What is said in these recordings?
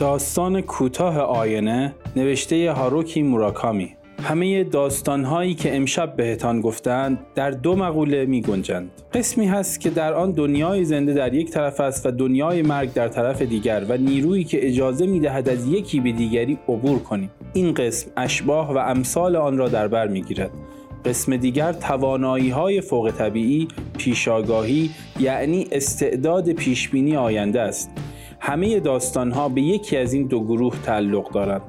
داستان کوتاه آینه نوشته هاروکی موراکامی همه داستانهایی که امشب بهتان گفتند در دو مقوله می گنجند. قسمی هست که در آن دنیای زنده در یک طرف است و دنیای مرگ در طرف دیگر و نیرویی که اجازه می دهد از یکی به دیگری عبور کنیم. این قسم اشباه و امثال آن را در بر می گیرد. قسم دیگر توانایی های فوق طبیعی، پیشاگاهی یعنی استعداد پیشبینی آینده است. همه داستان ها به یکی از این دو گروه تعلق دارند.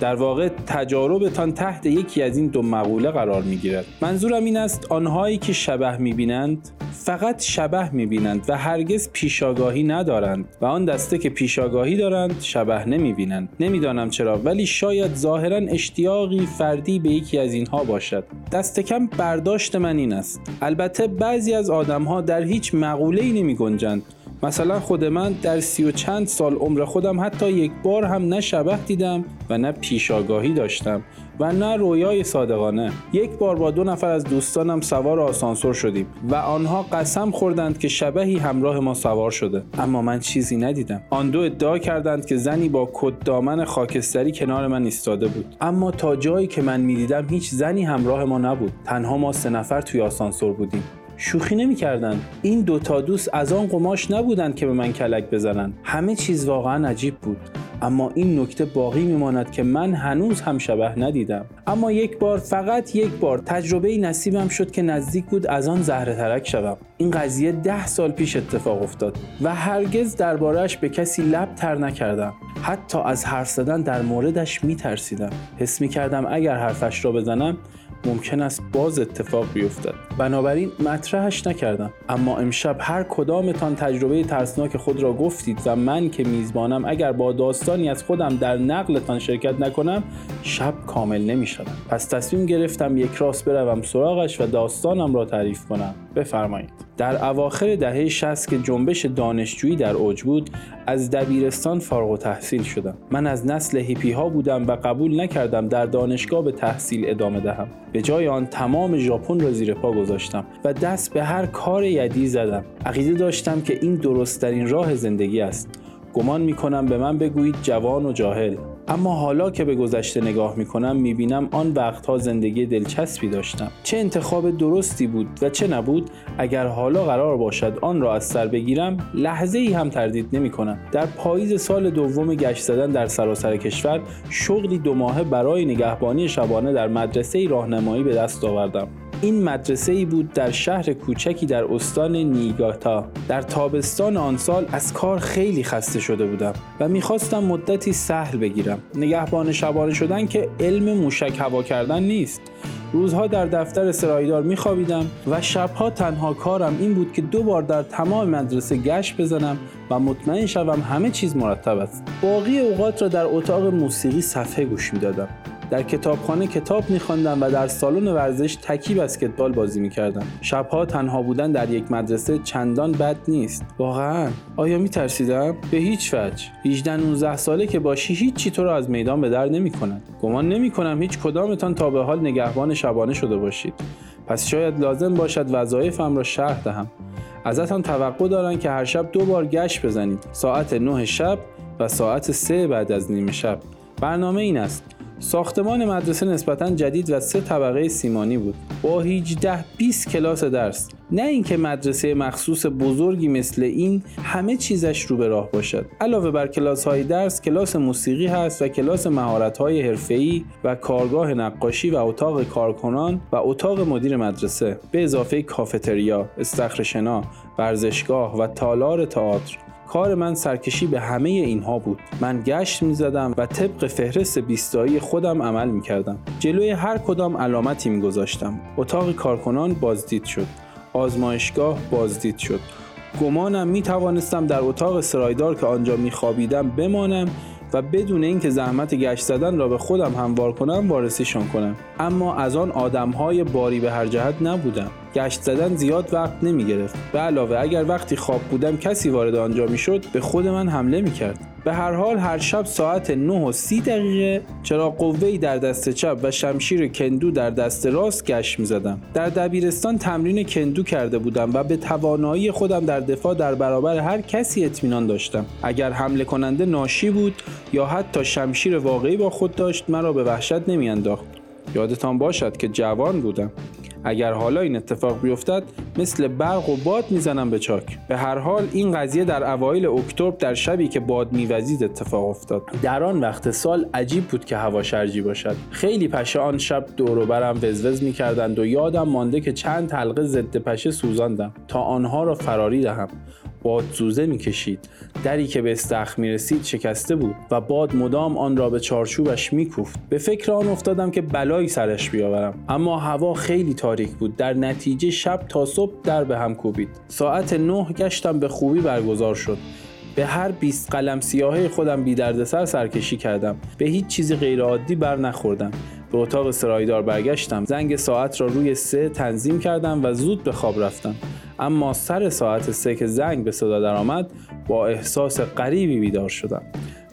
در واقع تجاربتان تحت یکی از این دو مقوله قرار می گیرد. منظورم این است آنهایی که شبه می بینند فقط شبه می بینند و هرگز پیشاگاهی ندارند و آن دسته که پیشاگاهی دارند شبه نمی بینند. نمی‌دانم چرا ولی شاید ظاهرا اشتیاقی فردی به یکی از اینها باشد. دست کم برداشت من این است. البته بعضی از آدمها در هیچ مقوله ای نمی گنجند مثلا خود من در سی و چند سال عمر خودم حتی یک بار هم نه شبه دیدم و نه پیشاگاهی داشتم و نه رویای صادقانه. یک بار با دو نفر از دوستانم سوار آسانسور شدیم و آنها قسم خوردند که شبهی همراه ما سوار شده. اما من چیزی ندیدم. آن دو ادعا کردند که زنی با کت دامن خاکستری کنار من ایستاده بود. اما تا جایی که من می‌دیدم هیچ زنی همراه ما نبود. تنها ما سه نفر توی آسانسور بودیم. شوخی نمی‌کردند این دوتا دوست از آن قماش نبودند که به من کلک بزنند همه چیز واقعا عجیب بود. اما این نکته باقی میماند که من هنوز هم شبه ندیدم. اما یک بار فقط یک بار تجربه نصیبم شد که نزدیک بود از آن زهره ترک شوم. این قضیه ده سال پیش اتفاق افتاد و هرگز دربارهش به کسی لب تر نکردم. حتی از حرف زدن در موردش میترسیدم. حس می‌کردم اگر حرفش را بزنم ممکن است باز اتفاق بیفتد. بنابراین مطرحش نکردم. اما امشب هر کدامتان تجربه ترسناک خود را گفتید و من که میزبانم اگر با داستانی از خودم در نقلتان شرکت نکنم شب کامل نمی پس تصمیم گرفتم یک راست بروم سراغش و داستانم را تعریف کنم. بفرمایید. در اواخر دهه 60 که جنبش دانشجویی در اوج بود از دبیرستان فارغ و تحصیل شدم. من از نسل هیپی ها بودم و قبول نکردم در دانشگاه به تحصیل ادامه دهم. به جای آن تمام ژاپن را زیر پا گذاشتم و دست به هر کار یدی زدم. عقیده داشتم که این درستترین راه زندگی است. گمان می کنم به من بگویید جوان و جاهل. اما حالا که به گذشته نگاه می کنم می بینم آن وقتها زندگی دلچسبی داشتم. چه انتخاب درستی بود و چه نبود اگر حالا قرار باشد آن را از سر بگیرم لحظه ای هم تردید نمی کنم در پاییز سال دوم گشت زدن در سراسر کشور شغلی دو ماهه برای نگهبانی شبانه در مدرسه راهنمایی به دست آوردم. این مدرسه ای بود در شهر کوچکی در استان نیگاتا. در تابستان آن سال از کار خیلی خسته شده بودم و می‌خواستم مدتی سهل بگیرم. نگهبان شبانه شدن که علم موشک هوا کردن نیست. روزها در دفتر سرایدار میخوابیدم و شبها تنها کارم این بود که دو بار در تمام مدرسه گشت بزنم و مطمئن شوم همه چیز مرتب است. باقی اوقات را در اتاق موسیقی صفحه گوش می‌دادم. در کتابخانه کتاب میخواندم و در سالن ورزش تکی بسکتبال بازی می‌کردم. شبها تنها بودن در یک مدرسه چندان بد نیست. واقعا. آیا میترسیدم؟ به هیچ وجه. 18 19 ساله که باشی هیچی تو را از میدان به در نمی‌کند. گمان نمی‌کنم هیچ کدامتان تا به حال نگهبان شبانه شده باشید. پس شاید لازم باشد وظایفم را شرح دهم. ازتان توقع دارند که هر شب دو بار گشت بزنید. ساعت 9 شب و ساعت 3 بعد از نیمه شب. برنامه این است. ساختمان مدرسه نسبتا جدید و سه طبقه سیمانی بود. با 18 20 کلاس درس. نه اینکه مدرسه مخصوص بزرگی مثل این همه چیزش رو به راه باشد. علاوه بر کلاس های درس کلاس موسیقی هست و کلاس مهارت های حرفه‌ای و کارگاه نقاشی و اتاق کارکنان و اتاق مدیر مدرسه. به اضافه کافتریا استخرشنا ورزشگاه و تالار تئاتر. کار من سرکشی به همه اینها بود. من گشت می زدم و طبق فهرست بیستایی خودم عمل می کردم جلوی هر کدام علامتی می گذاشتم اتاق کارکنان بازدید شد. آزمایشگاه بازدید شد. گمانم می توانستم در اتاق سرایدار که آنجا می خوابیدم بمانم و بدون اینکه زحمت گشت زدن را به خودم هموار کنم وارسیشان کنم. اما از آن آدمهای باری به هر جهت نبودم. گشت زدن زیاد وقت نمی گرفت به علاوه اگر وقتی خواب بودم کسی وارد آنجا می‌شد به خود من حمله می کرد به هر حال هر شب ساعت 9 و 30 دقیقه چرا قوهی در دست چپ و شمشیر کندو در دست راست گشت می زدم. در دبیرستان تمرین کندو کرده بودم و به توانایی خودم در دفاع در برابر هر کسی اطمینان داشتم. اگر حمله کننده ناشی بود یا حتی شمشیر واقعی با خود داشت مرا به وحشت نمی انداخت. یادتان باشد که جوان بودم اگر حالا این اتفاق بیفتد مثل برق و باد می‌زنم به چاک. به هر حال این قضیه در اوایل اکتبر در شبی که باد میوزید اتفاق افتاد. در آن وقت سال عجیب بود که هوا شرجی باشد. خیلی پشه آن شب دور برم وزوز می‌کردند و یادم مانده که چند حلقه ضد پشه سوزاندم تا آنها را فراری دهم. باد زوزه می‌کشید. دری که به استخ می رسید شکسته بود و باد مدام آن را به چارچوبش میکوفت. به فکر آن افتادم که بلایی سرش بیاورم. اما هوا خیلی تاریک بود. در نتیجه شب تا صبح در به هم کوبید. ساعت نه گشتم به خوبی برگزار شد. به هر 20 قلم سیاهه خودم بی سر سرکشی کردم. به هیچ چیزی غیرعادی بر نخوردم. به اتاق سرایدار برگشتم. زنگ ساعت را روی سه تنظیم کردم و زود به خواب رفتم. اما سر ساعت سه که زنگ به صدا درآمد با احساس غریبی بیدار شدم.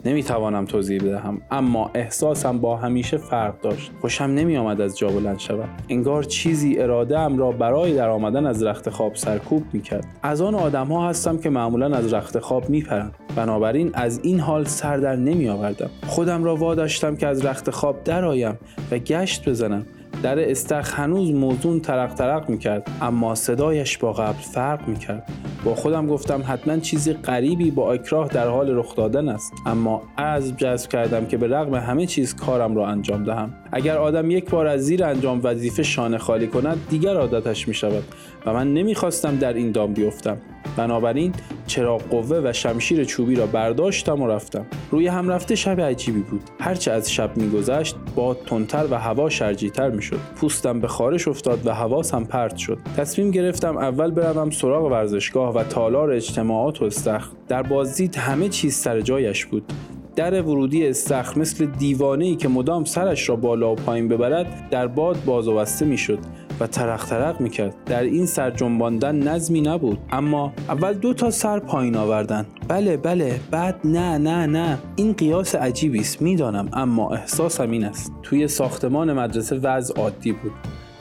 نمی‌توانم توضیح بدهم اما احساسم با همیشه فرق داشت. خوشم نمی آمد از جا بلند شود انگار چیزی اراده ام را برای در آمدن از رخت خواب سرکوب می کرد از آن آدم ها هستم که معمولا از رخت خواب می پرند بنابراین از این حال سر در نمی آوردم خودم را واداشتم که از رخت خواب درآیم و گشت بزنم. در استخ هنوز موزون ترق ترق می‌کرد اما صدایش با قبل فرق می‌کرد. با خودم گفتم حتما چیزی غریبی با اکراه در حال رخ دادن است. اما از جذب کردم که به رغم همه چیز کارم را انجام دهم. اگر آدم یک بار از زیر انجام وظیفه شانه خالی کند دیگر عادتش می شود و من نمی‌خواستم در این دام بیفتم. بنابراین چراغ قوه و شمشیر چوبی را برداشتم و رفتم. روی هم رفته شب عجیبی بود. هرچه از شب میگذشت باد تندتر و هوا شرجیتر می‌شد پوستم به خارش افتاد و حواسم پرت شد. تصمیم گرفتم اول بروم سراغ ورزشگاه و تالار اجتماعات و استخ در بازدید همه چیز سر جایش بود. در ورودی استخر مثل دیوانه ای که مدام سرش را بالا و پایین ببرد در باد باز و بسته می‌شد و ترق ترق می‌کرد. در این سر جنباندن نظمی نبود اما اول دو تا سر پایین آوردن. بله بله بعد نه نه نه. این قیاس عجیبی است می‌دانم اما احساسم این است. توی ساختمان مدرسه وضع عادی بود.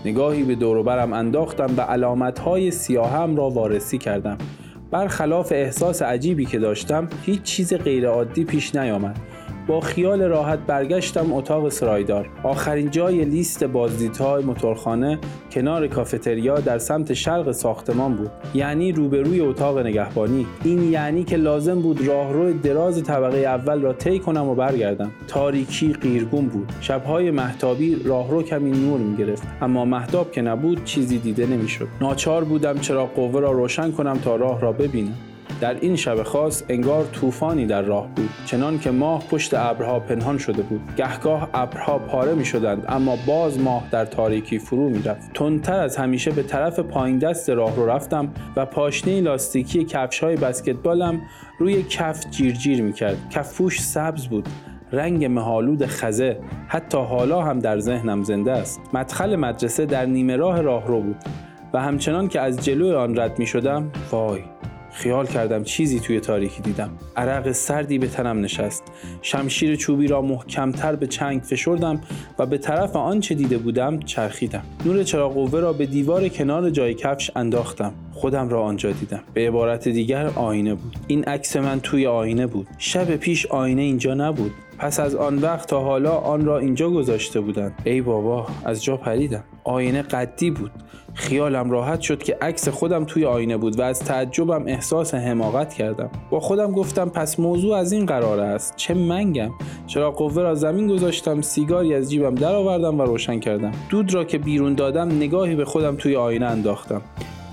نگاهی به دوروبرم انداختم و علامتهای سیاهم را وارسی کردم. برخلاف احساس عجیبی که داشتم هیچ چیز غیرعادی پیش نیامد. با خیال راحت برگشتم اتاق سرایدار. آخرین جای لیست بازدیدهای موتورخانه کنار کافتریا در سمت شرق ساختمان بود. یعنی روبروی اتاق نگهبانی. این یعنی که لازم بود راهرو دراز طبقه اول را طی کنم و برگردم. تاریکی قیرگون بود. شبهای محتابی راهرو کمی نور می‌گرفت. اما محتاب که نبود چیزی دیده نمی‌شد. ناچار بودم چرا قوه را روشن کنم تا راه را ببینم. در این شب خاص انگار طوفانی در راه بود چنان که ماه پشت ابرها پنهان شده بود. گهگاه ابرها پاره می شدند اما باز ماه در تاریکی فرو می رفت تندتر از همیشه به طرف پایین دست راه رو رفتم و پاشنه لاستیکی کفش های بسکتبالم روی کف جیرجیر می کرد کفوش سبز بود رنگ مهالود خزه حتی حالا هم در ذهنم زنده است. مدخل مدرسه در نیمه راه راهرو بود و همچنان که از جلوی آن رد می شدم وای! خیال کردم چیزی توی تاریکی دیدم. عرق سردی به تنم نشست. شمشیر چوبی را محکمتر به چنگ فشردم و به طرف آنچه دیده بودم چرخیدم. نور چراغ قوه را به دیوار کنار جای کفش انداختم. خودم را آنجا دیدم. به عبارت دیگر آینه بود. این عکس من توی آینه بود. شب پیش آینه اینجا نبود. پس از آن وقت تا حالا آن را اینجا گذاشته بودند. ای بابا از جا پریدم. آینه قدی بود. خیالم راحت شد که عکس خودم توی آینه بود و از تعجبم احساس حماقت کردم. با خودم گفتم پس موضوع از این قرار است. چه منگم؟ چرا قوه را زمین گذاشتم سیگاری از جیبم درآوردم و روشن کردم. دود را که بیرون دادم نگاهی به خودم توی آینه انداختم.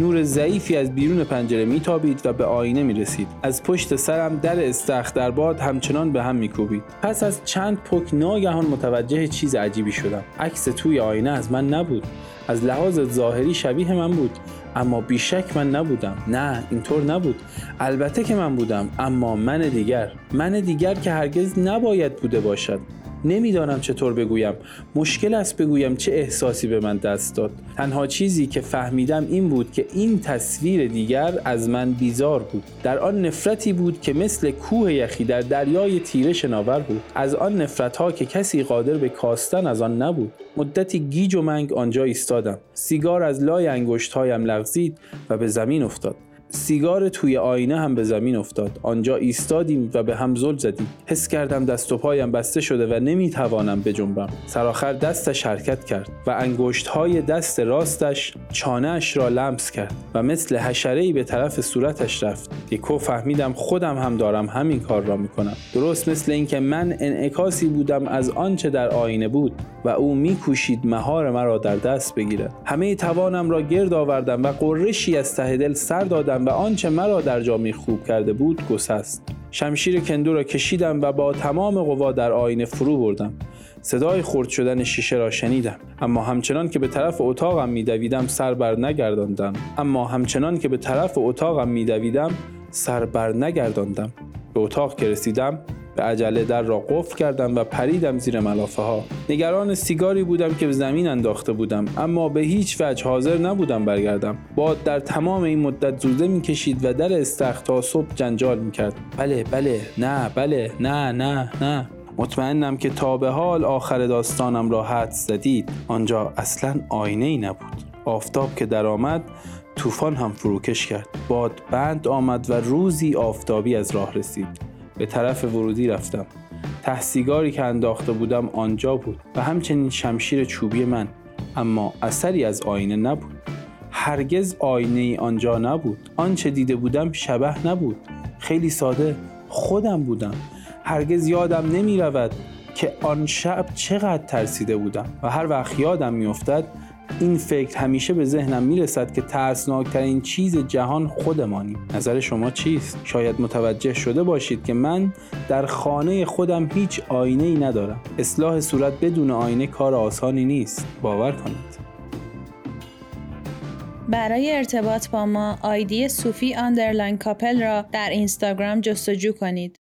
نور ضعیفی از بیرون پنجره میتابید و به آینه می رسید. از پشت سرم در استخ در باد همچنان به هم میکوبید. پس از چند پک ناگهان متوجه چیز عجیبی شدم. عکس توی آینه از من نبود. از لحاظ ظاهری شبیه من بود اما بیشک من نبودم نه اینطور نبود البته که من بودم اما من دیگر من دیگر که هرگز نباید بوده باشد نمی‌دانم چطور بگویم. مشکل است بگویم چه احساسی به من دست داد. تنها چیزی که فهمیدم این بود که این تصویر دیگر از من بیزار بود. در آن نفرتی بود که مثل کوه یخی در دریای تیره شناور بود. از آن نفرت ها که کسی قادر به کاستن از آن نبود. مدتی گیج و منگ آنجا ایستادم. سیگار از لای انگشت هایم لغزید و به زمین افتاد. سیگار توی آینه هم به زمین افتاد. آنجا ایستادیم و به هم زل زدیم. حس کردم دست و پایم بسته شده و نمی‌توانم بجنبم سرآخر دستش حرکت کرد و انگشت های دست راستش چانهش را لمس کرد و مثل حشره به طرف صورتش رفت. یکو فهمیدم خودم هم دارم همین کار را می‌کنم. درست مثل اینکه من انعکاسی بودم از آنچه در آینه بود و او میکوشید مهار مرا در دست بگیرد. همه توانم را گرد آوردم و قرشی از ته دل سر دادم و آنچه مرا در جا خوب کرده بود گسست. شمشیر کندو را کشیدم و با تمام قوا در آینه فرو بردم. صدای خرد شدن شیشه را شنیدم. اما همچنان که به طرف اتاقم میدویدم سر بر نگرداندم. اما همچنان که به طرف اتاقم میدویدم سر بر نگرداندم. به اتاق که رسیدم به عجله در را قفل کردم و پریدم زیر ملافه ها نگران سیگاری بودم که به زمین انداخته بودم اما به هیچ وجه حاضر نبودم برگردم. باد در تمام این مدت زوزه می‌کشید و در استخر تا صبح جنجال می‌کرد. بله بله نه بله نه نه نه. مطمئنم که تا به حال آخر داستانم را حد زدید. آنجا اصلا آینه ای نبود. آفتاب که درآمد طوفان هم فروکش کرد. باد بند آمد و روزی آفتابی از راه رسید. به طرف ورودی رفتم. تحسیگاری که انداخته بودم آنجا بود و همچنین شمشیر چوبی من اما اثری از آینه نبود. هرگز آینه ای آنجا نبود. آنچه دیده بودم شبه نبود. خیلی ساده خودم بودم. هرگز یادم نمی رود که آن شب چقدر ترسیده بودم و هر وقت یادم میافتد این فکر همیشه به ذهنم می‌رسد که ترسناکترین چیز جهان خودمانیم نظر شما چیست؟ شاید متوجه شده باشید که من در خانه خودم هیچ آینه ای ندارم. اصلاح صورت بدون آینه کار آسانی نیست. باور کنید. برای ارتباط با ما آیدی صوفی underline کاپل را در اینستاگرام جستجو کنید.